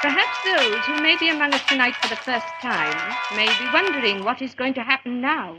Perhaps those who may be among us tonight for the first time may be wondering what is going to happen now.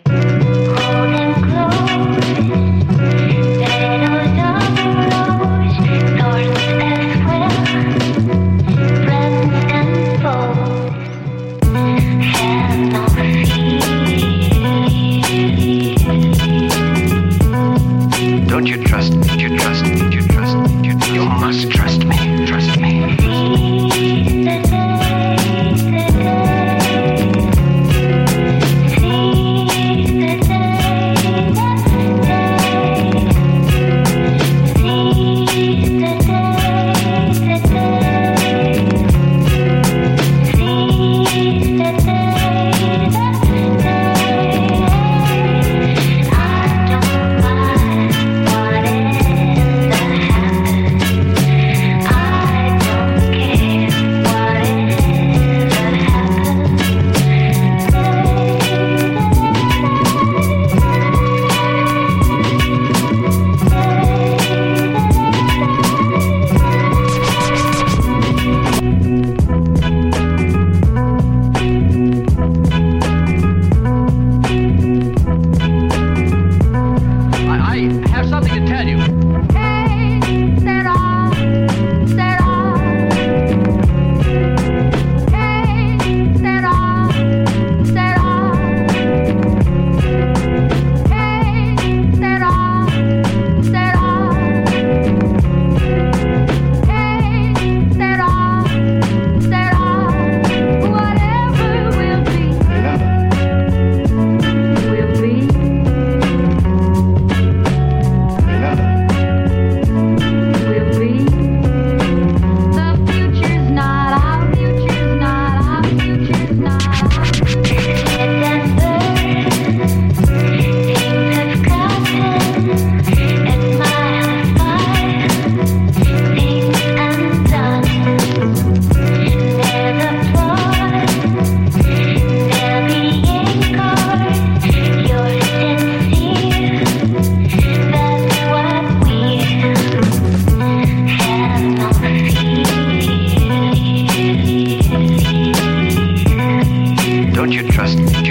Don't you trust me?